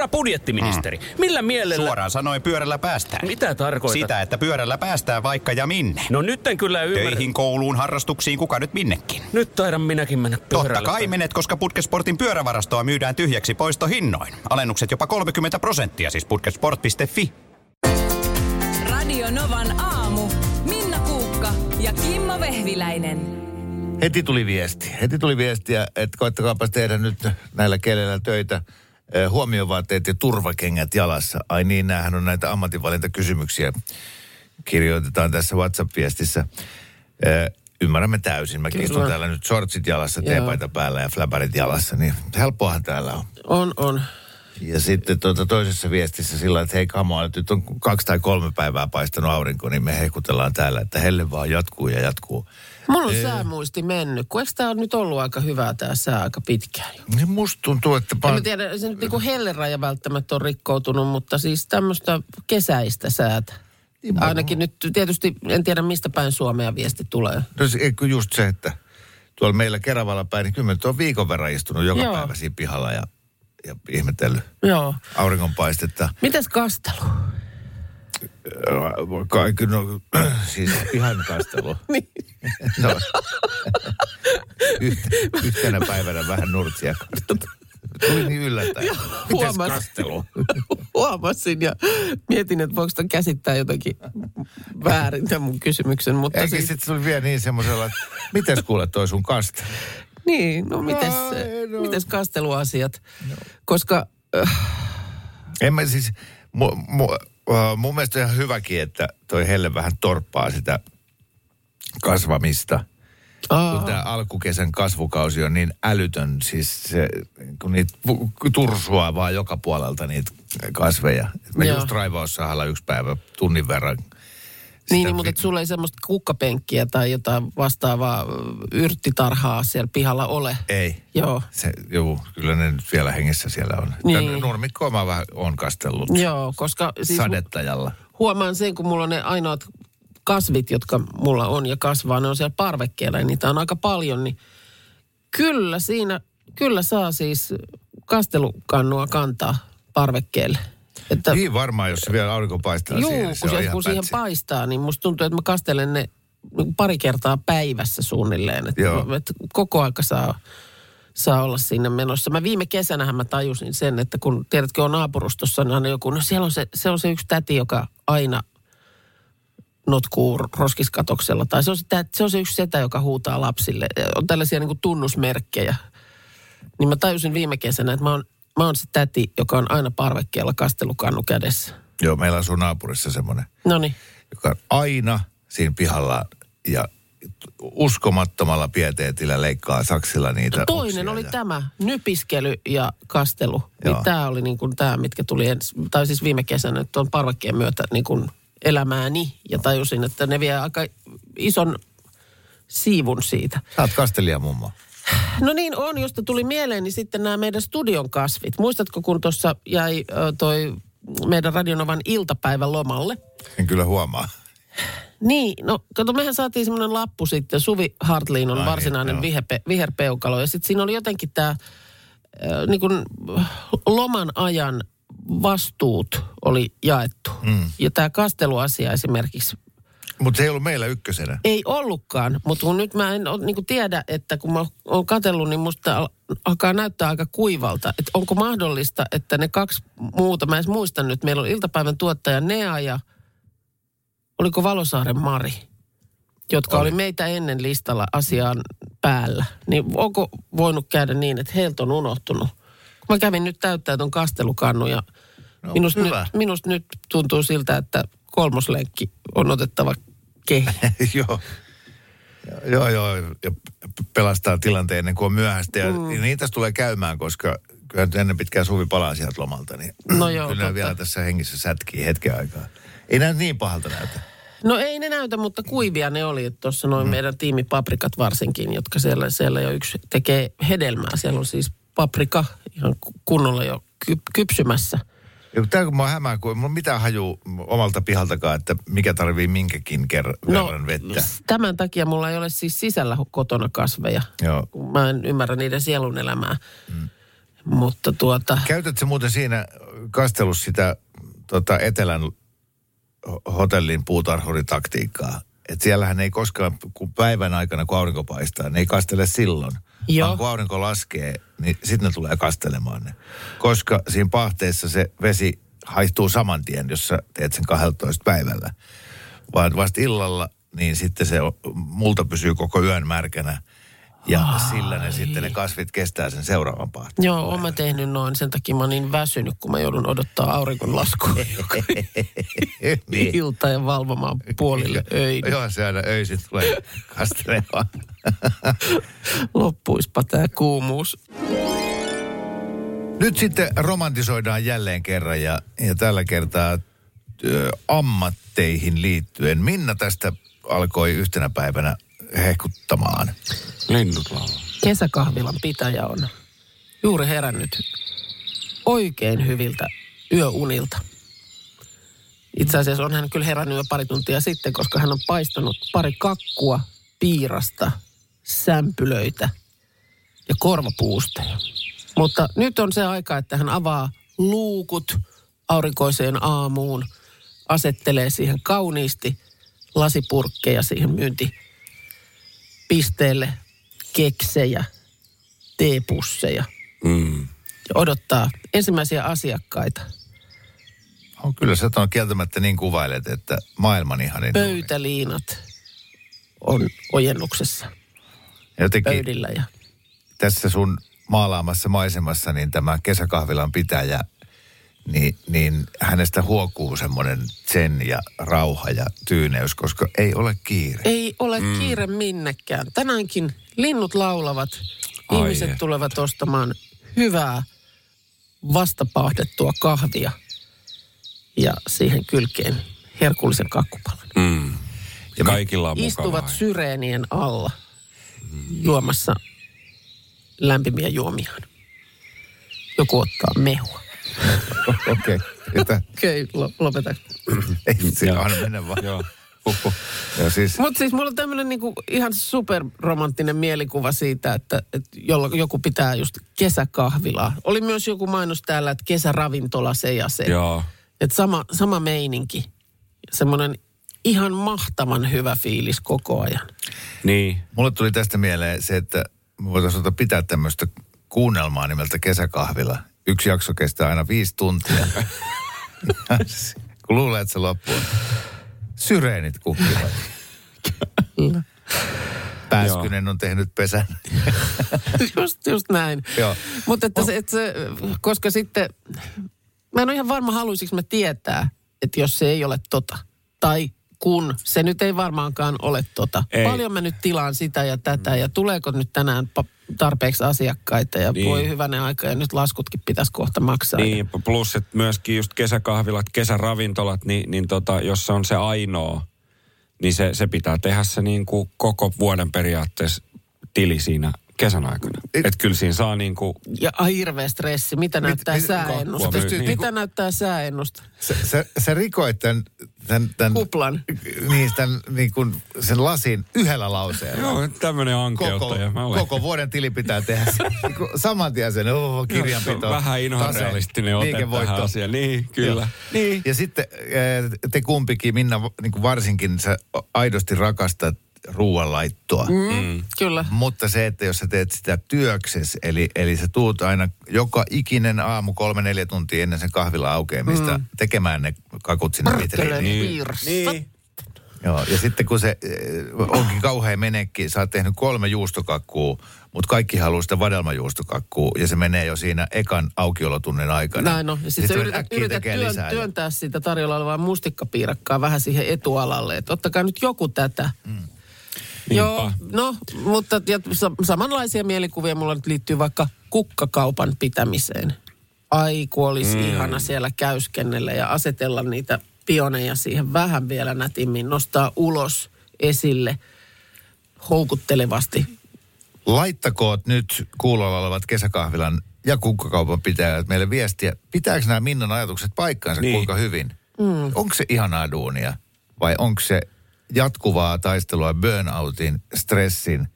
Herra budjettiministeri, mm. millä mielellä... Suoraan sanoen pyörällä päästään. Mitä tarkoitat? Sitä, että pyörällä päästään vaikka ja minne. No nyt en kyllä ymmärrä. Töihin, kouluun, harrastuksiin, kuka nyt minnekin. Nyt taidan minäkin mennä pyörällä. Totta kai menet, koska Putkesportin pyörävarastoa myydään tyhjäksi poistohinnoin. Alennukset jopa 30 prosenttia, siis putkesport.fi. Radio Novan aamu. Minna Kuukka ja Kimmo Vehviläinen. Heti tuli viesti. Heti tuli viestiä, että koettakaapa tehdä nyt näillä kielellä töitä huomiovaatteet ja turvakengät jalassa. Ai niin, näähän on näitä ammatinvalintakysymyksiä. Kirjoitetaan tässä WhatsApp-viestissä. Eh, Ymmärrämme täysin. Mäkin istun täällä nyt shortsit jalassa, teepaita päällä ja flabarit jalassa, niin helppoahan täällä on. On, on. Ja sitten tuota toisessa viestissä sillä että hei kamo, nyt on kaksi tai kolme päivää paistanut aurinko, niin me hekutellaan täällä, että helle vaan jatkuu ja jatkuu. Mulla on säämuisti mennyt, kun eikö tämä on nyt ollut aika hyvää tämä sää aika pitkään jo? Niin musta tuntuu, että... En mä tiedä, se nyt niinku helleraja välttämättä on rikkoutunut, mutta siis tämmöistä kesäistä säätä. Niin, Ainakin nyt tietysti, en tiedä mistä päin Suomea viesti tulee. No se, eikö just se, että tuolla meillä Keravalla päin, niin kyllä on viikon verran istunut joka Joo. päivä siinä pihalla ja, ja ihmetellyt Joo. auringonpaistetta. Mites kastelu? Kaikki, no, siis ihan kastelu. Niin. No, Yht, yhtenä päivänä vähän nurtsia. Tuli niin yllättäen. Mites huomasin. kastelu? Huomasin ja mietin, että voiko käsittää jotenkin väärin tämän mun kysymyksen. Mutta Eikä siis, sitten se oli vielä niin semmoisella, että mites kuule toi sun kastelu? niin, no mites, Ai, no. mites kasteluasiat? Koska En mä siis, mu, mu, uh, mun mielestä ihan hyväkin, että toi Helle vähän torppaa sitä kasvamista. aa, Kun tämä alkukesän kasvukausi on niin älytön, siis se, kun niitä tursuaa vaan joka puolelta niitä kasveja. Mä Joo. just raivaussahalla yksi päivä tunnin verran. Niin, sitä niin, mutta sulla ei semmoista kukkapenkkiä tai jotain vastaavaa yrttitarhaa siellä pihalla ole. Ei. Joo. Se, joo, kyllä ne nyt vielä hengissä siellä on. Niin. Nurmikkoa mä vähän on kastellut Joo, koska siis sadettajalla. huomaan sen, kun mulla on ne ainoat kasvit, jotka mulla on ja kasvaa, ne on siellä parvekkeella ja niitä on aika paljon, niin kyllä siinä, kyllä saa siis kastelukannua kantaa parvekkeelle. Että, Niin varmaan, jos se vielä aurinko paistaa juu, siihen, kun, se on se, ihan kun siihen paistaa, niin musta tuntuu, että mä kastelen ne pari kertaa päivässä suunnilleen. Että, Joo. että koko aika saa, saa olla sinne menossa. Mä viime kesänähän mä tajusin sen, että kun tiedätkö on naapurustossa, niin aina joku, no siellä on se, se on se yksi täti, joka aina notkuu roskiskatoksella. Tai se on se, se on se yksi setä, joka huutaa lapsille. On tällaisia niin kuin tunnusmerkkejä. Niin mä tajusin viime kesänä, että mä oon, mä oon se täti, joka on aina parvekkeella kastelukannu kädessä. Joo, meillä asuu naapurissa semmoinen, No joka on aina siinä pihalla ja uskomattomalla pieteetillä leikkaa saksilla niitä Toinen oksia oli ja... tämä, nypiskely ja kastelu. Niin tämä oli niin kuin tämä, mitkä tuli, ens, tai siis viime kesänä tuon parvekkeen myötä niin kuin elämääni. Ja tajusin, että ne vie aika ison siivun siitä. Sä oot kastelija mummo. No niin on, josta tuli mieleen, niin sitten nämä meidän studion kasvit. Muistatko, kun tuossa jäi ö, toi meidän Radionovan iltapäivän lomalle? En kyllä huomaa. Niin, no kato, mehän saatiin semmoinen lappu sitten. Suvi Hartliin on Ai, varsinainen joo. viherpe, viherpeukalo. Ja sitten siinä oli jotenkin tämä niin kuin loman ajan vastuut oli jaettu. Mm. Ja tämä kasteluasia esimerkiksi Mutta se ei ollut meillä ykkösenä. ei ollutkaan, mutta kun nyt mä en niin tiedä, että kun mä oon katsellut, niin musta al- alkaa näyttää aika kuivalta. Että onko mahdollista, että ne kaksi muuta, mä en muista nyt, meillä on iltapäivän tuottaja Nea ja oliko Valosaaren Mari, jotka oli, Oli. meitä ennen listalla asiaan päällä. Niin onko voinut käydä niin, että heiltä on unohtunut? Kun mä kävin nyt täyttää ton kastelukannun ja No, minusta, nyt, hyvä. minusta nyt tuntuu siltä, että kolmoslenkki on otettava kehi. joo. Joo, joo, ja pelastaa tilanteen ennen kuin on myöhäistä. Ja mm. niin tässä tulee käymään, koska kyllä nyt ennen pitkään Suvi palaa sieltä lomalta. Niin No joo, kyllä totta. vielä tässä hengissä sätkii hetken aikaa. Ei näy niin pahalta näytä. No ei ne näytä, mutta kuivia ne oli. Tuossa noin mm. meidän tiimipaprikat varsinkin, jotka siellä, siellä jo yksi tekee hedelmää. Siellä on siis paprika ihan ku- kunnolla jo ky- kypsymässä. Tämä kun mä oon hämää, kun mulla mitään haju omalta pihaltakaan, että mikä tarvii minkäkin ker- No, verran vettä. tämän takia mulla ei ole siis sisällä kotona kasveja. Joo. Mä en ymmärrä niiden sielun elämää. Mm. Mutta tuota, Käytätkö muuten siinä kastellut sitä tota, etelän ho- hotellin puutarhuritaktiikkaa. Että siellähän ei koskaan, kun päivän aikana, kun aurinko paistaa, ne ei kastele silloin. Joo. Vaan kun aurinko laskee, niin sitten ne tulee kastelemaan ne. Koska siinä pahteessa se vesi haihtuu saman tien, jos sä teet sen 12 päivällä. Vaan vasta illalla, niin sitten se multa pysyy koko yön märkänä. Ja Ai. sillä ne sitten ne kasvit kestää sen seuraavan pahteen. Joo, oon mä tehnyt noin. Sen takia mä oon niin väsynyt, kun mä joudun odottaa auringon laskua joka niin. ilta ja valvomaan puolille öin. Joo, se aina öisin tulee kastelemaan. Loppuispa tää kuumuus. Nyt sitten romantisoidaan jälleen kerran ja, ja tällä kertaa ö, ammatteihin liittyen. Minna tästä alkoi yhtenä päivänä hehkuttamaan. Linnut laulaa. Kesäkahvilan pitäjä on juuri herännyt oikein hyviltä yöunilta. Itse asiassa on hän kyllä herännyt jo pari tuntia sitten, koska hän on paistanut pari kakkua, piirasta, sämpylöitä ja korvapuusteja. Mutta nyt on se aika, että hän avaa luukut aurinkoiseen aamuun, asettelee siihen kauniisti lasipurkkeja siihen myyntipisteelle, keksejä, teepusseja Mm. ja odottaa ensimmäisiä asiakkaita. On kyllä se on kieltämättä niin kuvailet, että maailman ihanin. Pöytäliinat on ojennuksessa Jotenkin pöydillä ja tässä sun maalaamassa maisemassa, niin tämä kesäkahvilan pitäjä, niin, niin hänestä huokuu semmoinen zen ja rauha ja tyyneys, koska ei ole kiire. ei ole mm. kiire minnekään. Tänäänkin linnut laulavat, Ai ihmiset et. tulevat ostamaan hyvää vastapahdettua kahvia ja siihen kylkeen herkullisen kakkupalan. Mm. Ja kaikilla on Istuvat mukavaa. syreenien alla juomassa lämpimiä juomiaan. Joku ottaa mehua. Okei. Okay. Okei, okay, lopeta. Ei se Joo. anna mennä vaan. Joo. Huhhuh. Siis, Mutta siis mulla on tämmöinen niinku ihan superromanttinen mielikuva siitä, että, että jolla, joku pitää just kesäkahvilaa. Oli myös joku mainos täällä, että kesäravintola se ja se. Joo. Että sama, sama meininki. Semmoinen ihan mahtavan hyvä fiilis koko ajan. Niin. mulle tuli tästä mieleen se, että voitaisiin ottaa pitää tämmöistä kuunnelmaa nimeltä kesäkahvila. Yksi jakso kestää aina viisi tuntia. Kun luulee, että se loppuu. Syreenit kukkivat. Pääskynen on tehnyt pesän. just, just näin. Joo. Mutta että se, että se, koska sitten, mä en ole ihan varma haluaisinko mä tietää, että jos se ei ole tota. Tai kun se nyt ei varmaankaan ole tota. Ei. Paljon mä nyt tilaan sitä ja tätä ja tuleeko nyt tänään pa- tarpeeksi asiakkaita ja Niin. voi hyvänen aika ja nyt laskutkin pitäisi kohta maksaa. Niin, plus että myöskin just kesäkahvilat, kesäravintolat, niin, niin tota, jos se on se ainoa, niin se, se pitää tehdä se niin kuin koko vuoden periaatteessa tili siinä kesän aikana. It- Että kyllä siinä saa niin kuin, Ja ai, hirveä stressi. Mitä näyttää mit- sääennuste? niin. Mitä näyttää sääennuste? Sä, sä, sä rikoit tämän, tämän, tämän, Kuplan. niin, tämän, niin kuin sen lasin yhdellä lauseella. joo, tämmöinen Koko, ankeuttaja. Mä olen. koko vuoden tili pitää tehdä. Niin Saman tien sen oh, kirjanpito. Vähän inhorealistinen ote tähän asiaan. Niin, kyllä. Niin. Ja sitten eh, te kumpikin, Minna niin kuin varsinkin, sä aidosti rakastat ruoanlaittoa. Mm. Kyllä. Mutta se, että jos sä teet sitä työkses, eli, eli sä tuut aina joka ikinen aamu kolme neljä tuntia ennen sen kahvila aukeamista mm. tekemään ne kakut sinne vitriiniin. piirasta. Niin. Joo, ja sitten kun se äh, onkin kauhean menekki, sä oot tehnyt kolme juustokakkua, mutta kaikki haluaa sitä vadelmajuustokakkua, ja se menee jo siinä ekan aukiolotunnin aikana. Näin on. Ja sitten se yrität, yrität työn, lisää. työntää sitä tarjolla olevaa mustikkapiirakkaa vähän siihen etualalle. Että ottakaa nyt joku tätä. Mm. Joo, no, mutta ja, sa- samanlaisia mielikuvia mulla nyt liittyy vaikka kukkakaupan pitämiseen. Ai, kun olisi mm. ihana siellä käyskennellä ja asetella niitä pioneja siihen vähän vielä nätimmin, nostaa ulos esille houkuttelevasti. Laittakoot nyt kuulolla olevat kesäkahvilan ja kukkakaupan pitäjät meille viestiä. Pitääkö nämä Minnan ajatukset paikkaansa Niin. kuinka hyvin? Mm. Onko se ihanaa duunia vai onko se jatkuvaa taistelua burnoutin, stressin,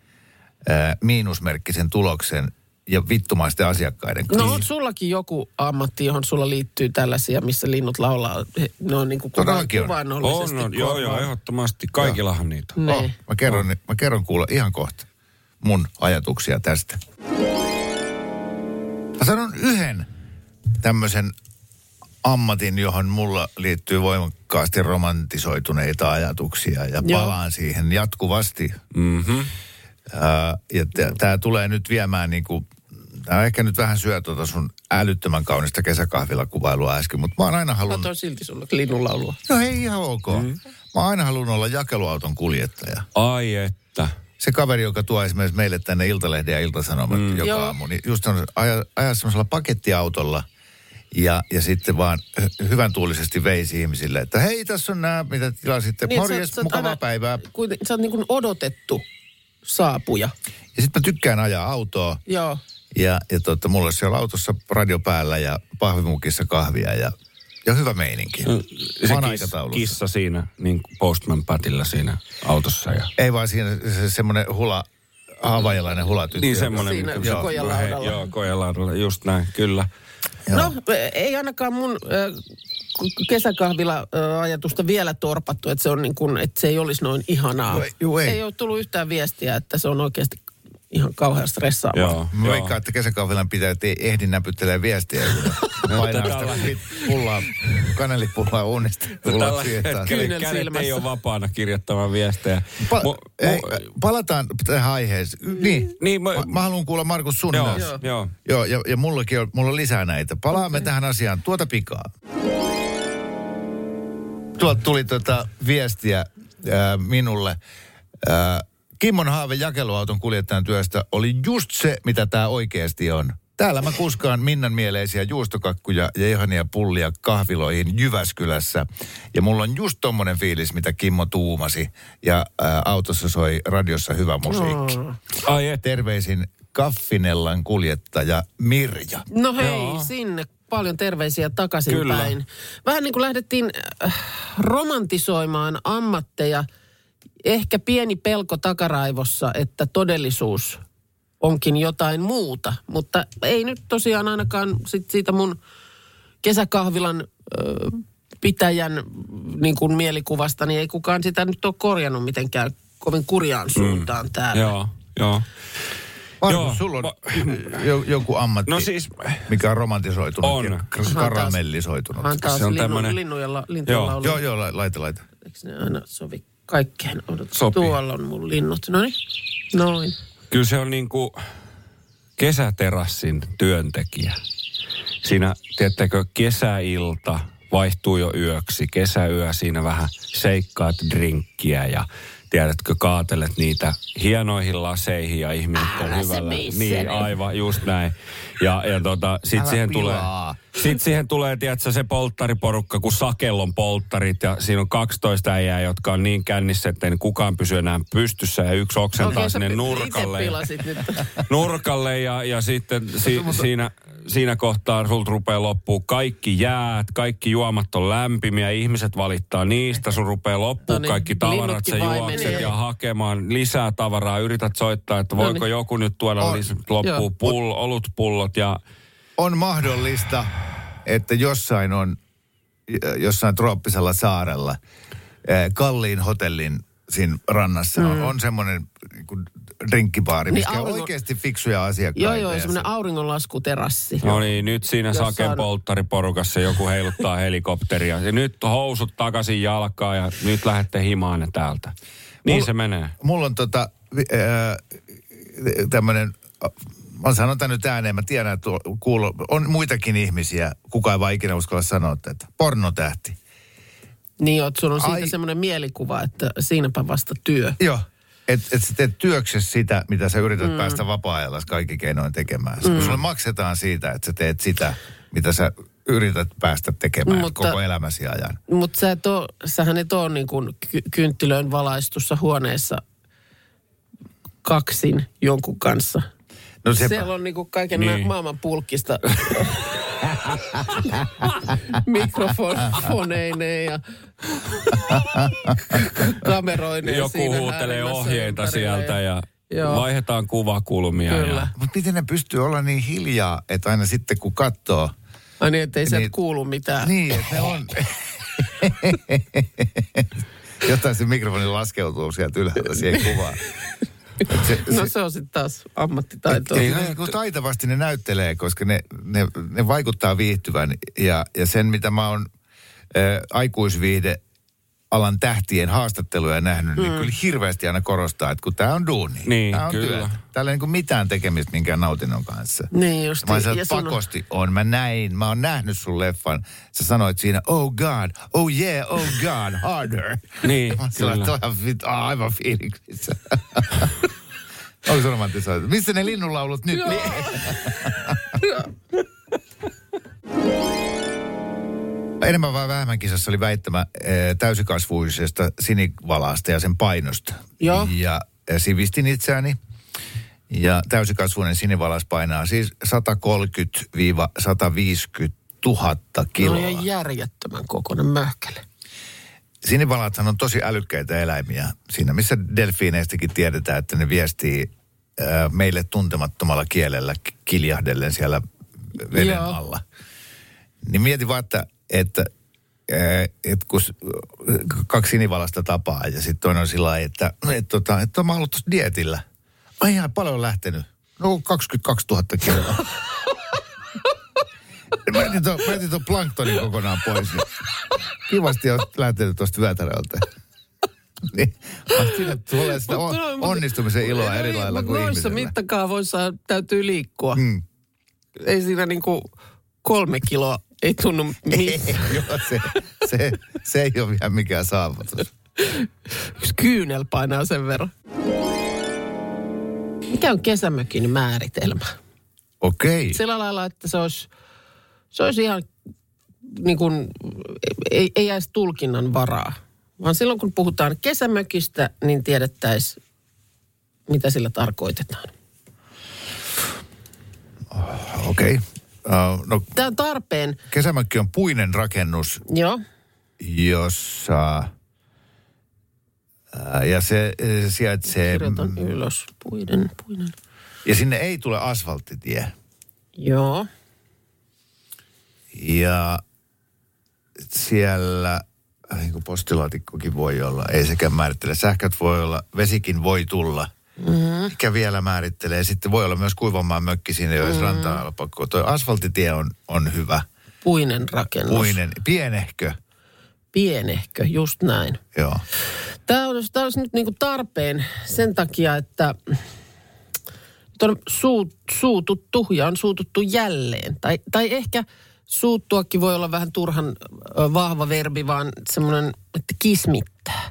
ää, miinusmerkkisen tuloksen ja vittumaisten asiakkaiden kanssa. No on sullakin joku ammatti, johon sulla liittyy tällaisia, missä linnut laulaa. Ne on niin kuin kuva, kuvaannollisesti. On, on, joo, joo, ehdottomasti. Kaikillahan niitä. on. Oh, mä, kerron, mä kerron kuule ihan kohta mun ajatuksia tästä. Mä sanon yhden tämmöisen ammatin, johon mulla liittyy voimakkaasti romantisoituneita ajatuksia ja Joo. palaan siihen jatkuvasti. Mhm. Ää, ja tämä tulee nyt viemään niin kuin, tämä ehkä nyt vähän syö tuota sun älyttömän kaunista kesäkahvilakuvailua äsken, mutta mä oon aina Mä halunnut... toin silti sulle linnunlaulua. No hei, ihan ok. Mm. Mä oon aina halunnut olla jakeluauton kuljettaja. Ai että. Se kaveri, joka tuo esimerkiksi meille tänne Iltalehden ja Iltasanomat mm. joka Joo. aamu, niin just on aja, ajaa semmoisella pakettiautolla ja, ja sitten vaan hy- hyvän tuulisesti veisi ihmisille, että hei, tässä on nämä, mitä tilasitte. Niin, Morjes, sä- sä oot mukavaa aina päivää. Kuiten, sä oot niin kuin odotettu saapuja. Ja sitten mä tykkään ajaa autoa Joo. ja, ja tota, mulla olisi siellä autossa radio päällä ja pahvimukissa kahvia ja, ja hyvä meininki. Se kiss, aikataulussa. kissa siinä, niin Postman Patilla siinä autossa. Ja... Ei vaan siinä se, semmoinen hula, havaialainen hulatyttö. Niin joka- semmoinen. Siinä se kojalaudalla. He- Joo, kojalaudalla, just näin, kyllä. Joo. No, ei ainakaan mun kesäkahvila-ajatusta vielä torpattu, että se, on niin kuin, että se ei olisi noin ihanaa. Joo, ei- juu, ei. ei ole tullut yhtään viestiä, että se on oikeasti ihan kauhean stressaavaa. Joo, Mä veikkaan, että kesäkahvilan pitää, että ei ehdi näpyttelee viestiä. Painaa sitä pullaa, kanelipullaa uunista. Tällä hetkellä kädet ei ole vapaana kirjoittamaan viestejä. Pa- Mu- ei, mu- palataan tähän aiheeseen. Niin, Niin, mä, mä- haluan kuulla Markus sun Joo, joo. joo. Joo, ja, ja mullakin on, mulla on lisää näitä. Palaamme okay. tähän asiaan tuota pikaa. Tuolta tuli tota viestiä ää, minulle. Ää, Kimmon haave jakeluauton kuljettajan työstä oli just se, mitä tämä oikeasti on. Täällä mä kuskaan Minnan mieleisiä juustokakkuja ja ihania pullia kahviloihin Jyväskylässä. Ja mulla on just tommonen fiilis, mitä Kimmo tuumasi. Ja ää, autossa soi radiossa hyvä musiikki. Mm. Ai et. Terveisin Kaffinellan kuljettaja Mirja. No hei, Joo. sinne paljon terveisiä takaisin Kyllä. päin. Vähän niin kuin lähdettiin äh, romantisoimaan ammatteja. Ehkä pieni pelko takaraivossa, että todellisuus onkin jotain muuta. Mutta ei nyt tosiaan ainakaan sit siitä mun kesäkahvilan ö, pitäjän niin kuin mielikuvasta, niin ei kukaan sitä nyt ole korjannut mitenkään kovin kurjaan suuntaan mm. täällä. Joo, joo. Markus, Joo. sulla on Va- jo, joku ammatti, No siis, mikä on romantisoitunut On. ja kar- karamellisoitunut. Hän taas Se on linnu, tämmönen- linnujen, la, Joo, laulu. Joo, joo, la- laita, laita. Eikö ne aina sovi kaikkeen? Odot, Sopii. Tuolla on mun linnut. No niin, noin. kyllä se on niin kuin kesäterassin työntekijä. Siinä, tiedättekö, kesäilta vaihtuu jo yöksi. Kesäyö siinä vähän seikkaat drinkkiä ja tiedätkö, kaatelet niitä hienoihin laseihin ja ihmiset on hyvällä. Niin, aivan, just näin. Ja, ja tota, sit Älä siihen tulee, sit siihen tulee, tiedätkö, se polttariporukka, kun Sakellon polttarit ja siinä on 12 äijää, jotka on niin kännissä, että ei kukaan pysy enää pystyssä ja yksi oksentaa sä sinne nurkalle. Nyt. nurkalle ja, ja sitten si, siinä, siinä kohtaa sulta rupeaa loppuu kaikki jäät, kaikki juomat on lämpimiä, ihmiset valittaa niistä, sun rupeaa loppuu No niin, kaikki tavarat, sä juokset ja hakemaan lisää tavaraa, yrität soittaa, että voiko No niin. joku nyt tuoda On. lisää, loppuu pull, olutpullot ja On mahdollista, että jossain on, jossain trooppisella saarella, eh, kalliin hotellin siinä rannassa mm. on, on semmoinen niin drinkkibaari, Niin missä on aurinko- oikeasti fiksuja asiakkaita. Joo, joo, semmoinen se- auringonlaskuterassi. No niin, nyt siinä Jossa Saken on- polttariporukassa joku heiluttaa helikopteria. Ja nyt housut takaisin jalkaan ja nyt lähdette himaan ne täältä. Niin Mulla- se menee. Mulla on tota, tämmöinen, mä sanon tän nyt ääneen, mä tiedän, että kuulo, on muitakin ihmisiä, kuka ei vaan ikinä uskalla sanoa tätä. Pornotähti. Niin, oot, sun on siitä Ai. semmoinen mielikuva, että siinäpä vasta työ. Joo. Että et sä teet työksessä sitä, mitä sä yrität mm. päästä vapaa-ajalla kaikki keinoin tekemään. Mm. Sulle maksetaan siitä, että sä teet sitä, mitä sä yrität päästä tekemään Mutta- koko elämäsi ajan. Mutta sä et oo, sähän et ole niin kuin ky- kynttilöön valaistussa huoneessa kaksin jonkun kanssa. No sepä. Siellä on niinku kaiken Niin. niin. maailman pulkkista mikrofoneineen ja kameroineen Joku siinä huutelee ohjeita sieltä ja Joo. vaihdetaan kuvakulmia. Kyllä. Ja, Mutta miten ne pystyy olla niin hiljaa, että aina sitten kun katsoo, Ai niin, ettei sieltä Niin. kuulu mitään. niin, että ne on... Jotain se mikrofoni laskeutuu sieltä ylhäältä siihen kuvaan. Se, No se, se on sitten taas ammattitaito. ei, ei, kun taitavasti ne näyttelee, koska ne, ne, ne vaikuttaa viihtyvän. Ja, ja sen, mitä mä oon äh, aikuisviihde alan tähtien haastatteluja nähnyt, mm. niin kyllä hirveästi aina korostaa, että kun tämä on duuni. Niin, tää on kyllä. Työtä. Täällä ei niin mitään tekemistä minkään nautinnon kanssa. Niin just. Mä ja sun on- pakosti on. Mä näin, mä oon nähnyt sun leffan. Sä sanoit siinä, oh god, oh yeah, oh god, harder. Niin, Mä oon sellainen, kyllä. "Toi on aivan fiiliksissä. Onko se romantisoitu? Missä ne linnunlaulut nyt? Niin. Enemmän vai vähemmän kisassa oli väittämä eh, täysikasvuisesta sinivalasta ja sen painosta. Joo. Ja eh, sivistin itseäni. Ja täysikasvuinen sinivalas painaa siis 130-150 000 No kiloa. ja järjettömän kokoinen möhkäle. Sinivalathan on tosi älykkäitä eläimiä. Siinä missä delfiineistäkin tiedetään, että ne viestii ää, meille tuntemattomalla kielellä kiljahdellen siellä veden Joo. alla. Niin mieti vaan, että, että, ää, että kun kaksi sinivalasta tapaa ja sitten toinen on sillä lailla, että, että, tota, että mä ollut tuossa dietillä. Ai ihan paljon on lähtenyt. No 22 000 kiloa. Mä etin tuon planktonin kokonaan pois. Kivasti oot lähtenyt tuosta vyötäröltä. niin, siinä tulee sitä on, onnistumisen iloa eri lailla kuin noissa ihmisellä. mittakaavoissa täytyy liikkua. Mm. Ei siinä niinku kolme kiloa ei tunnu missään. Joo, se, se, se ei ole vielä mikään saavutus. Yksi kyynel painaa sen verran. Mikä on kesämökin määritelmä? Okei. Sillä lailla, että se olisi, se olisi ihan niin kuin, ei, ei jäisi tulkinnan varaa. Vaan silloin kun puhutaan kesämökistä, niin tiedettäisiin, mitä sillä tarkoitetaan. Okei. Uh, no, Tämä on tarpeen, kesämökki on puinen rakennus, joo, jossa... ää, ja se eh, sijaitsee... kirjoitan ylös, puiden, puinen. Ja sinne ei tule asfalttitie. Joo, Ja siellä, äh, niin kuin postilaatikkokin voi olla, ei sekään määrittele. Sähköt voi olla, vesikin voi tulla. Mm-hmm. Mikä vielä määrittelee? Sitten voi olla myös kuivamaan mökki siinä, jos mm-hmm. rantaa pakko. Tuo asfalttitie on, on hyvä. puinen rakennus. Puinen, pienehkö. Pienehkö, just näin. Joo. Tämä olisi, tämä olisi nyt niin kuin tarpeen sen takia, että nyt on suu, suututtu ja on suututtu jälleen. Tai, tai ehkä suuttuakin voi olla vähän turhan vahva verbi, vaan semmoinen, että kismittää.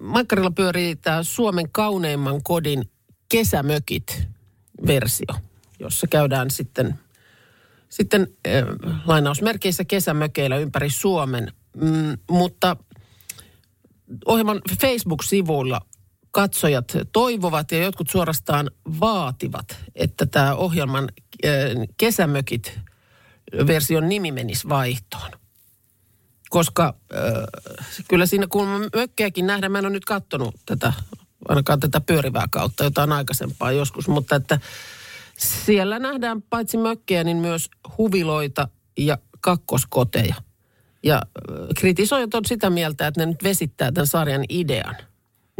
Maikkarilla pyörii tämä Suomen kauneimman kodin kesämökit-versio, jossa käydään sitten, sitten ö, lainausmerkeissä kesämökeillä ympäri Suomen. Mm, mutta ohjelman Facebook-sivuilla katsojat toivovat ja jotkut suorastaan vaativat, että tämä ohjelman äh, kesämökit version nimi menisi vaihtoon. Koska äh, kyllä siinä kun mökkejäkin nähdään, mä en ole nyt katsonut tätä, ainakaan tätä pyörivää kautta, jotain aikaisempaa joskus, mutta että siellä nähdään paitsi mökkejä, niin myös huviloita ja kakkoskoteja. Ja äh, kritisoijat on sitä mieltä, että ne nyt vesittää tämän sarjan idean.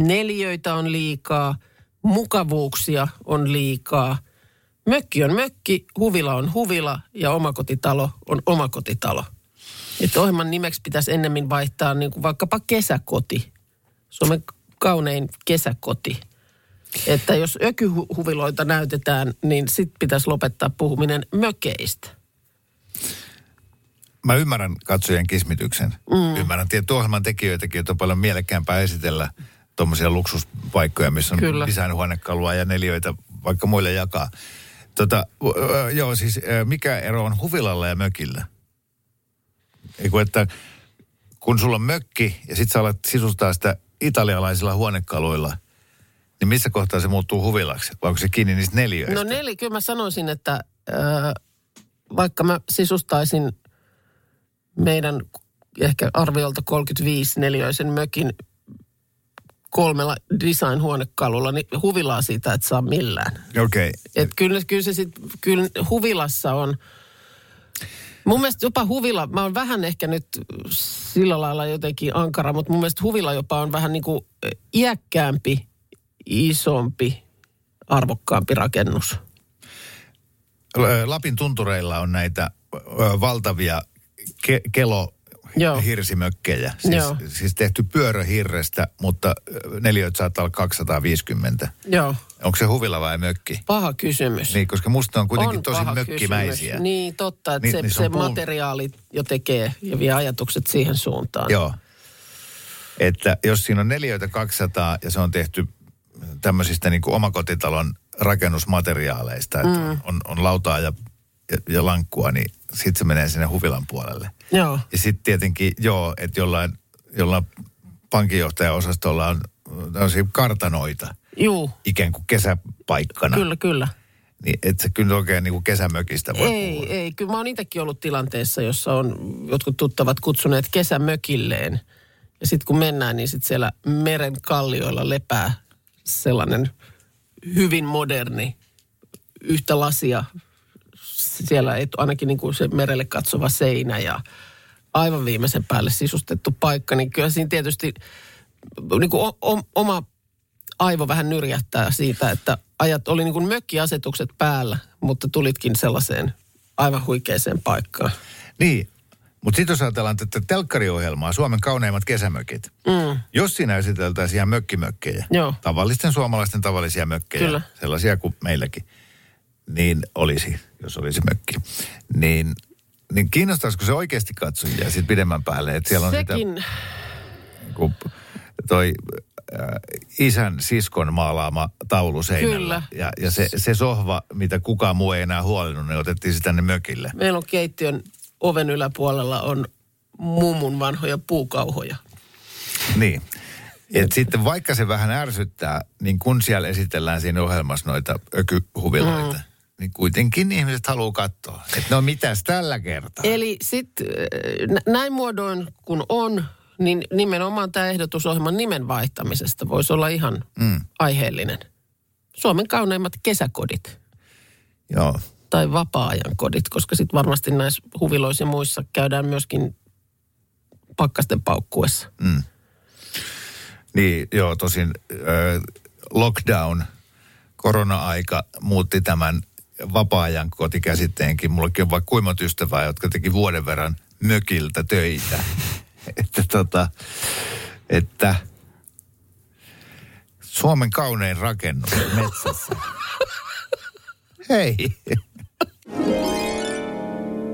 Neliöitä on liikaa, mukavuuksia on liikaa. Mökki on mökki, huvila on huvila ja omakotitalo on omakotitalo. Että ohjelman nimeksi pitäisi ennemmin vaihtaa niin kuin vaikkapa kesäkoti. Suomen kaunein kesäkoti. Että jos ökyhuviloita näytetään, niin sitten pitäisi lopettaa puhuminen mökeistä. Mä ymmärrän katsojien kismityksen. Mm. Ymmärrän tietty ohjelman tekijöitäkin, että on paljon mielekkäämpää esitellä tuommoisia luksuspaikkoja, missä on Kyllä. design-huonekalua ja neliöitä vaikka muille jakaa. Tota, joo, siis mikä ero on huvilalla ja mökillä? Eiku, että kun sulla on mökki ja sit sä alat sisustaa sitä italialaisilla huonekaluilla, niin missä kohtaa se muuttuu huvilaksi? Vai onko se kiinni niistä neljöistä? No neli, kyllä mä sanoisin, että äh, vaikka mä sisustaisin meidän ehkä arviolta 35 neliöisen mökin kolmella design-huonekalulla, niin huvilaa siitä, että saa millään. Okei. Okay. Et kyllä, kyllä se sit, kyllä huvilassa on, mun mielestä jopa huvila, mä oon vähän ehkä nyt sillä lailla jotenkin ankara, mutta mun mielestä huvila jopa on vähän niin kuin iäkkäämpi, isompi, arvokkaampi rakennus. Lapin tuntureilla on näitä valtavia ke- kelo Joo. hirsimökkejä. Siis, Joo. siis tehty pyörähirrestä, mutta neliöt saattaa olla 250. Joo, Onko se huvila vai mökki? paha kysymys. Niin, koska musta on kuitenkin on tosi mökkimäisiä. kysymys. Niin, totta, että Niin, se, niin se se on puun- materiaali jo tekee ja vie ajatukset siihen suuntaan. Joo. Että jos siinä on neliöitä 200 ja se on tehty tämmöisistä niin kuin omakotitalon rakennusmateriaaleista, että mm. on, on lautaa ja, ja, ja lankkua, niin sitten se menee sinne huvilan puolelle. Joo. Ja sitten tietenkin, joo, että jollain, jollain pankinjohtajaosastolla on tämmöisiä kartanoita Juu, ikään kuin kesäpaikkana. kyllä, kyllä. Niin et se kyllä oikein niin kuin kesämökistä voi puhua. Ei, ei. Kyllä mä oon itsekin ollut tilanteessa, jossa on jotkut tuttavat kutsuneet kesämökilleen. Ja sitten kun mennään, niin sitten siellä meren kallioilla lepää sellainen hyvin moderni, yhtä lasia. Siellä ei, ainakin niin kuin se merelle katsova seinä ja aivan viimeisen päälle sisustettu paikka. Niin kyllä siinä tietysti niin kuin o, o, oma aivo vähän nyrjähtää siitä, että ajat oli niin kuin mökkiasetukset päällä, mutta tulitkin sellaiseen aivan huikeeseen paikkaan. Niin, mutta sitten jos ajatellaan tätä telkkariohjelmaa, Suomen kauneimmat kesämökit. Mm. Jos siinä esiteltäisiin ihan mökkimökkejä, Joo. tavallisten suomalaisten tavallisia mökkejä, Kyllä. sellaisia kuin meilläkin, niin olisi, jos olisi mökki. Niin, niin kiinnostaisiko se oikeasti katsojia sitten pidemmän päälle, että siellä on Sekin, sitä, kun toi äh, isän siskon maalaama taulu seinällä. Kyllä. Ja, ja se, se sohva, mitä kukaan muu ei enää huolinut, niin otettiin sitä tänne mökille. meillä on keittiön oven yläpuolella on mummun vanhoja puukauhoja. Niin. Et sitten vaikka se vähän ärsyttää, niin kun siellä esitellään siinä ohjelmassa noita ökyhuviloita, mm. Niin kuitenkin ihmiset haluaa katsoa. Että no mitäs tällä kertaa? Eli sitten näin muodoin kun on, niin nimenomaan tämä ehdotusohjelman nimen vaihtamisesta voisi olla ihan mm. aiheellinen. Suomen kauneimmat kesäkodit Joo. tai vapaa-ajan kodit, koska sitten varmasti näissä huviloissa ja muissa käydään myöskin pakkasten paukkuessa. Niin, joo, tosin äh, lockdown, korona-aika muutti tämän vapaa-ajan kotikäsitteenkin. Mullakin on vaikka kuimmat ystävää, jotka teki vuoden verran mökiltä töitä. että tota, että Suomen kaunein rakennus metsässä. Hei.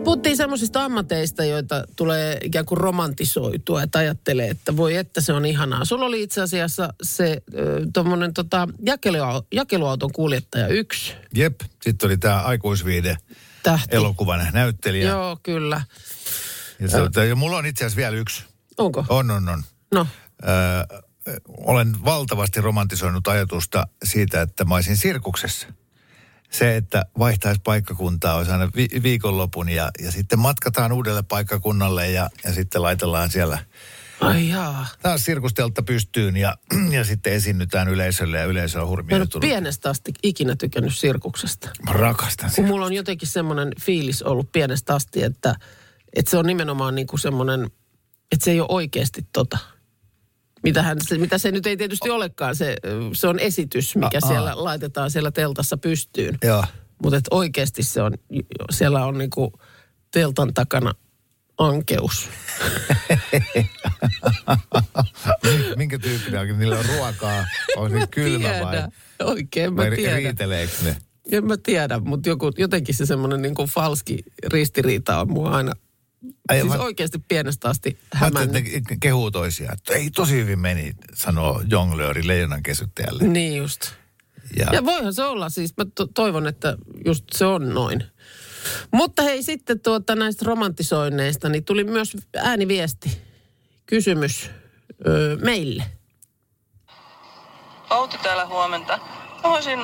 Puhuttiin semmoisista ammateista, joita tulee ikään kuin romantisoitua, että ajattelee, että voi että se on ihanaa. Sulla oli itse asiassa se tuommoinen tota, jakelu, jakeluauton kuljettaja yksi Jep, sitten oli tämä aikuisviide tähti. elokuvan näyttelijä. Joo, kyllä. Ja, se, ja mulla on itse asiassa vielä yksi. Onko? On, on, on. No, Öö, olen valtavasti romantisoinut ajatusta siitä, että mä olisin sirkuksessa. Se, että vaihtaisi paikkakuntaa, olisi aina vi- viikonlopun ja, ja sitten matkataan uudelle paikkakunnalle ja, ja sitten laitellaan siellä ai jaa. taas sirkustelta pystyyn ja, ja sitten esiinnytään yleisölle ja yleisö on Mä hurmioitunut. ole pienestä asti ikinä tykännyt sirkuksesta. Mä rakastan Kun sitä. mulla on jotenkin semmoinen fiilis ollut pienestä asti, että, että se on nimenomaan niin kuin semmoinen, että se ei ole oikeasti tota. Mitähän se, mitä se nyt ei tietysti olekaan, se, se on esitys, mikä Aa. siellä laitetaan siellä teltassa pystyyn. Joo. Mutta oikeasti se on, siellä on niinku teltan takana ankeus. Minkä tyyppinen on? Niillä on ruokaa, on se kylmä vai? Tiedä. Oikein mä vai tiedän. riiteleekö ne? En mä tiedä, mutta joku, jotenkin se semmoinen niinku falski ristiriita on mua aina, Ai, siis mä- oikeasti pienestä asti Mä ajattelin, hämännyt. että ne kehuu toisiaan. Että ei tosi hyvin meni, sanoo jonglööri leijonan kesyttäjälle. Niin just. Ja, Ja voihan se olla, siis mä to- toivon, että just se on noin. Mutta hei sitten tuota näistä romantisoinneista, niin tuli myös ääniviesti, kysymys öö, meille. Outi täällä huomenta. Mä voisin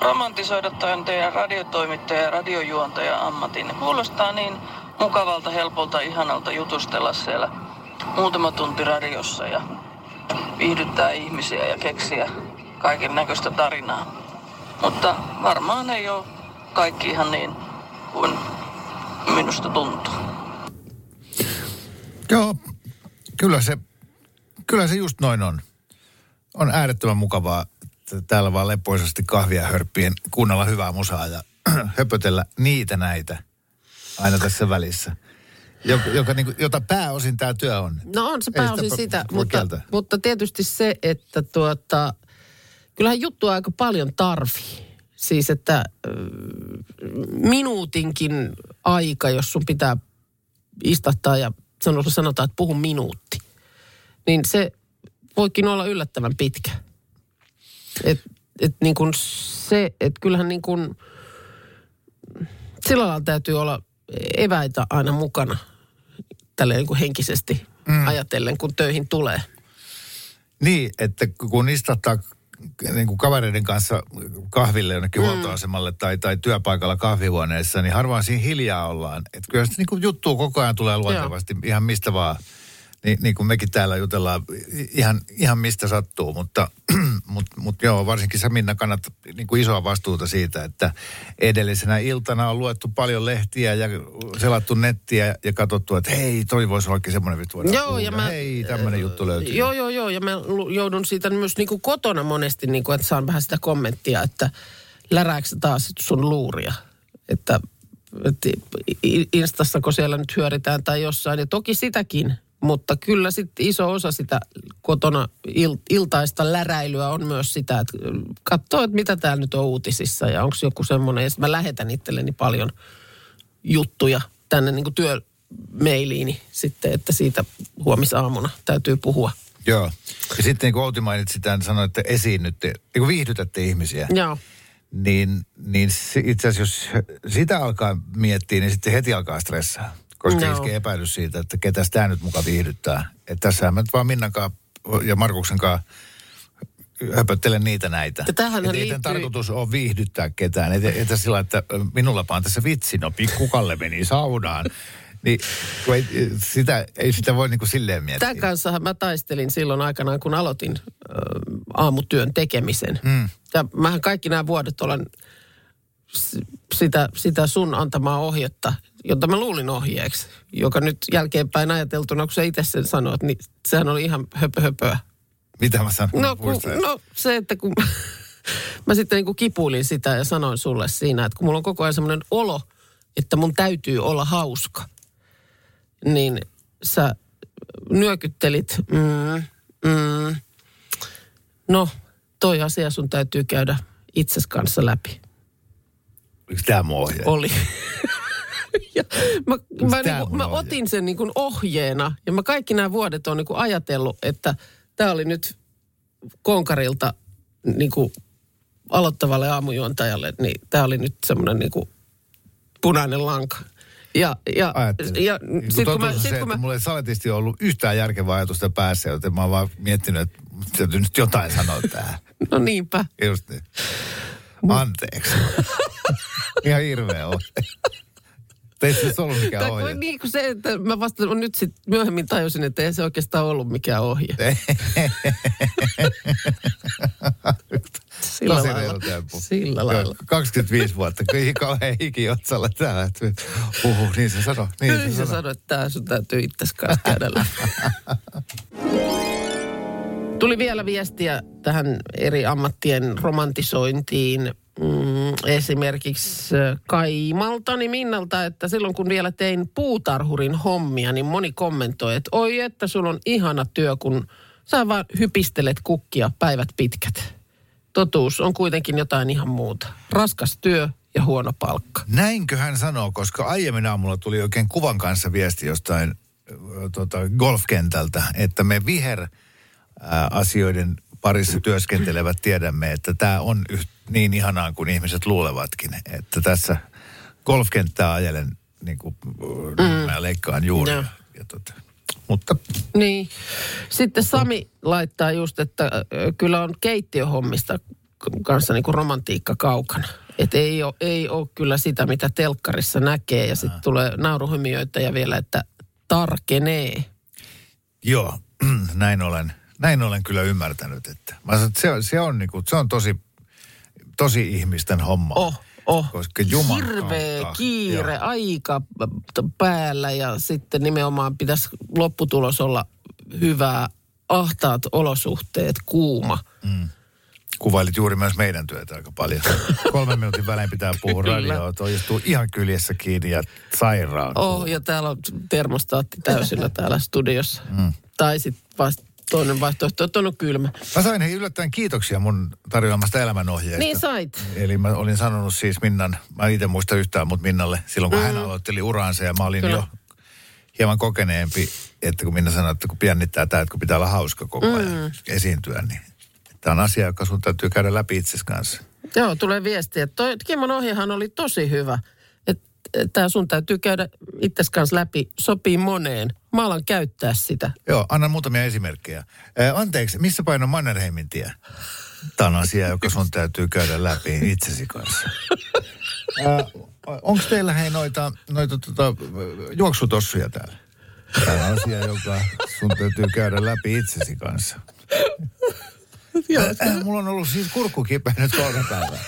romantisoida teidän radiotoimittaja ja radiojuontaja ammatin. Kuulostaa niin mukavalta, helpolta, ihanalta jutustella siellä muutama tunti radiossa ja viihdyttää ihmisiä ja keksiä kaiken näköistä tarinaa. Mutta varmaan ei ole kaikki ihan niin kuin minusta tuntuu. Joo, kyllä se, kyllä se just noin on. On äärettömän mukavaa täällä vaan lepoisasti kahvia hörppien, kuunnella hyvää musaa ja höpötellä niitä näitä aina tässä välissä. Joka, joka niin kuin, jota pääosin tämä työ on. No on se Ei pääosin sitä sitä, mutta, mutta tietysti se, että tuota, kyllähän juttua aika paljon tarvii. Siis, että minuutinkin aika, jos sun pitää istattaa ja sanotaan että puhu minuutti, niin se voikin olla yllättävän pitkä. Et, et niin kuin se, että kyllähän niin kuin, sillä lailla täytyy olla eväitä aina mukana tälle niin kuin henkisesti mm. ajatellen, kun töihin tulee. Niin, että kun istattaa niin kuin kavereiden kanssa kahville jonnekin mm. huoltoasemalle tai, tai työpaikalla kahvihuoneessa, niin harvoin siinä hiljaa ollaan. Että kyllä sitä niin juttua koko ajan tulee luontevasti ihan mistä vaan. Niin, niin kuin mekin täällä jutellaan ihan, ihan mistä sattuu, mutta mut, mut joo, varsinkin sä Minna kannat niin kuin isoa vastuuta siitä, että edellisenä iltana on luettu paljon lehtiä ja selattu nettiä ja katsottu, että hei, toi voisi oikein semmoinen vittu voidaan Joo, ja kuulla. mä- Hei, tämmöinen juttu löytyy. Joo, joo, joo. Ja mä joudun siitä myös niin kuin kotona monesti, niin kuin, että saan vähän sitä kommenttia, että lärääkö sä taas sun luuria. Että, että Instassako siellä nyt hyöritään tai jossain. Ja toki sitäkin, mutta kyllä sitten iso osa sitä kotona il, iltaista läräilyä on myös sitä, että katsoo, että mitä täällä nyt on uutisissa ja onko joku semmoinen. Ja sitten mä lähetän itselleni paljon juttuja tänne niin kuin työmeiliini sitten, että siitä huomisaamuna täytyy puhua. Joo. Ja sitten niin kuin Outi mainitsi sitä, niin sanoi, että esiinnytte, niin viihdytätte ihmisiä. Joo. Niin, niin se- itse asiassa jos sitä alkaa miettiä, niin sitten heti alkaa stressaa. Koska Joo. iskee epäilys siitä, että ketä tämä nyt muka viihdyttää. Että tässähän mä nyt vaan Minnakaan ja Markuksen kanssa höpöttelen niitä näitä. Ja tämähän Et ei liittyy- tarkoitus ole viihdyttää ketään. Että et sillä, että minulla on tässä vitsi, no pikkukalle meni saunaan. Niin ei, sitä, ei sitä voi niin kuin silleen miettiä. Tämän kanssahan mä taistelin silloin aikanaan, kun aloitin ö, aamutyön tekemisen. Mm. Ja mähän kaikki nämä vuodet olen sitä, sitä sun antamaa ohjetta, jota mä luulin ohjeeksi, joka nyt jälkeenpäin ajateltuna, kun sä itse sen sanoit, niin sehän oli ihan höpö höpöä. Mitä mä sanon? No, kun, no se, että kun mä sitten niin kuin kipuilin sitä ja sanoin sulle siinä, että kun mulla on koko ajan semmoinen olo, että mun täytyy olla hauska, niin sä nyökyttelit, mm, mm, no toi asia sun täytyy käydä itses kanssa läpi. Oliko tämä mun ohje? Oli. ja mä, mä, tää niinku, mun mä ohje? otin sen niinku ohjeena ja mä kaikki nämä vuodet on niinku ajatellut, että tämä oli nyt konkarilta niinku aloittavalle aamujuontajalle, niin tämä oli nyt semmoinen niinku punainen lanka. Ja, ja, Ajattelin. ja Niin sit kun mä, on sit se, kun mä, mulla ei saletisti ollut yhtään järkevää ajatusta päässä, joten mä oon vaan miettinyt, että täytyy nyt jotain sanoa tähän. no niinpä. Just niin. Anteeksi. Ihan hirveä ohje. Ei se ollut mikään Tai ohje. kun, niin kuin se, että mä vasta nyt sit myöhemmin tajusin, että ei se oikeastaan ollut mikään ohje. Sillä Tosi lailla. temppu. Sillä lailla. Joo, 25 vuotta, kyllä kauhean hiki otsalla täällä. että Huhu, niin se sanoi. Niin Kyllä se sä sanoi. sanoit, että tämä sun täytyy itses kanssa käydä. Tuli vielä viestiä tähän eri ammattien romantisointiin. Mm, esimerkiksi äh, Kaimaltani Minnalta, että silloin kun vielä tein puutarhurin hommia, niin moni kommentoi, että oi että sulla on ihana työ, kun sä vaan hypistelet kukkia päivät pitkät. Totuus on kuitenkin jotain ihan muuta. Raskas työ ja huono palkka. Näinkö hän sanoo, koska aiemmin aamulla tuli oikein kuvan kanssa viesti jostain ö, tota, golfkentältä, että me viher ää, asioiden parissa työskentelevät tiedämme, että tämä on niin ihanaa kuin ihmiset luulevatkin. Että tässä golfkenttää ajelen, niin kuin mm. mä leikkaan juuri. Joo. Ja tota, mutta Niin. Sitten Sami laittaa just, että kyllä on keittiöhommista kanssa niin kuin romantiikka kaukana. Että ei ole, ei ole kyllä sitä, mitä telkkarissa näkee. Ja sitten tulee nauruhymiöitä ja vielä, että tarkenee. joo, näin olen, Näin olen kyllä ymmärtänyt, että, mä sanon, että se, on- se, on, niinku, se on tosi, tosi ihmisten homma. Oh, oh. Koska Hirveä kautta- kiire, Joo. aika päällä ja sitten nimenomaan pitäisi lopputulos olla hyvää, ahtaat olosuhteet, kuuma. Kuvailit juuri myös meidän työtä aika paljon. Kolmen minuutin välein pitää puhua radioa, toi istuu ihan kyljessä kiinni ja sairaan. Oh, ja täällä on termostaatti täysillä täällä studiossa. Mm. Tai sitten vasta toinen vaihtoehto, että on kylmä. Mä sain hei yllättäen kiitoksia mun tarjoamasta elämänohjeesta. Niin sait. Eli mä olin sanonut siis Minnan, mä en itse muista yhtään, mutta Minnalle silloin kun mm. hän aloitteli uraansa ja mä olin Kyllä. jo hieman kokeneempi, että kun Minna sanoi, että kun jännittää tämä, että kun pitää olla hauska koko ajan mm. esiintyä, niin tämä on asia, joka sun täytyy käydä läpi itsesi kanssa. Joo, tulee viestiä. Toi Kimmon ohjehan oli tosi hyvä. Että tämä sun täytyy käydä itses kanssa läpi, sopii moneen. Mä alan käyttää sitä. Joo, annan muutamia esimerkkejä. Ää, anteeksi, missä paino Mannerheimin tie? Tämä on asia, joka sun täytyy käydä läpi itsesi kanssa. Onko teillä hei noita, noita tota, juoksutossuja täällä? Tämä on asia, joka sun täytyy käydä läpi itsesi kanssa. Äh, mulla on ollut siis kurkku kipeä nyt kolme päivää.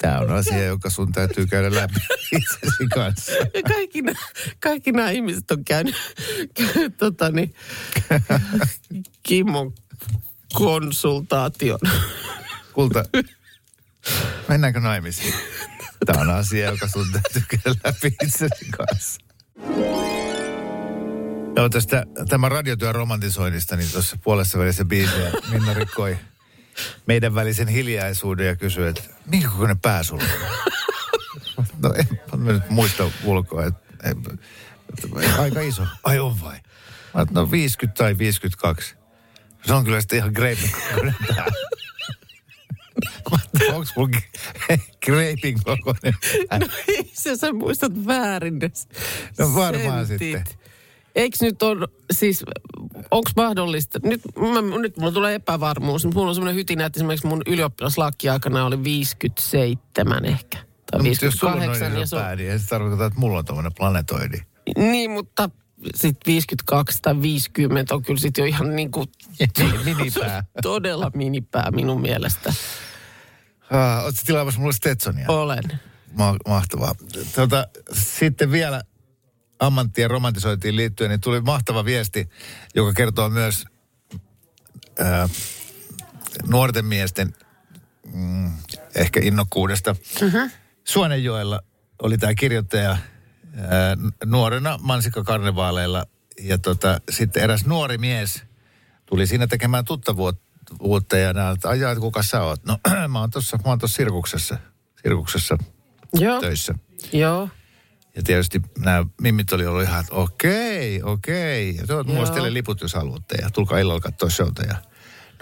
Tämä on asia, joka sun täytyy käydä läpi itsesi kanssa. Ja kaikki, kaikki nämä ihmiset on käynyt, käynyt tota niin, Kimmon konsultaation. Kulta, mennäänkö naimisiin? Tämä on asia, joka sun täytyy käydä läpi itsesi kanssa. Joo, tästä tämän radiotyön romantisoinnista, niin tuossa puolessa välissä biisiä Minna rikkoi meidän välisen hiljaisuuden ja kysyi, että minkä kokoinen pää sulla on? No en mä nyt muista ulkoa, että, että aika iso. Ai on vai? Mä no 50 tai 52. Se on kyllä sitten ihan greipin kokoinen pää. Onko mulla greipin kokoinen pää? No ei se, sä muistat väärin No varmaan sentit. sitten. Eikö nyt on, siis, onko mahdollista, nyt, mä, nyt mulla tulee epävarmuus, mutta mulla on semmoinen hytinä, että esimerkiksi mun ylioppilaslakki aikana oli 57 ehkä. Tai No, mutta jos sulla on 58. ja se on, niin se tarkoita, että mulla on tommonen planetoidi. niin, mutta sitten 52 tai 50 on kyllä sitten jo ihan niin kuin Minipää. todella minipää minun mielestä. Ah, Oletko tilaamassa mulle Stetsonia? Olen. Ma- mahtavaa. Tota, sitten vielä ammanttien romantisointiin liittyen, niin tuli mahtava viesti, joka kertoo myös ää, nuorten miesten mm, ehkä innokkuudesta. Mm-hmm. Suonenjoella oli tämä kirjoittaja ää, nuorena mansikkakarnevaaleilla ja tota, sitten eräs nuori mies tuli siinä tekemään tuttavuutta ja näin, että ajaa, että kuka sä oot? No mä oon tuossa sirkuksessa, sirkuksessa Joo. töissä. Joo. Ja tietysti nämä mimmit oli ollut ihan, että okei, okei. Ja tuot teille liput, jos haluatte. Ja tulkaa illalla katsoa showta. Ja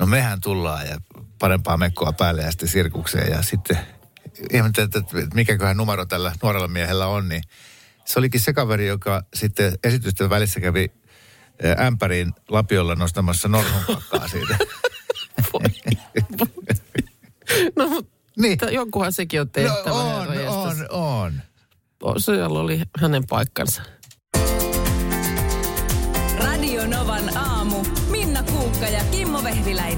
no mehän tullaan ja parempaa mekkoa päälle ja sitten sirkukseen. Ja sitten ihmettelin, että, mikäköhän numero tällä nuorella miehellä on. Niin se olikin se kaveri, joka sitten esitysten välissä kävi ämpäriin lapiolla nostamassa norsunpakkaa siitä. No, mutta Niin. jonkunhan sekin on tehtävä. No on, on, on. Siellä oli hänen paikkansa. Radio Novan aamu. Minna Kuukka ja Kimmo Vehviläinen.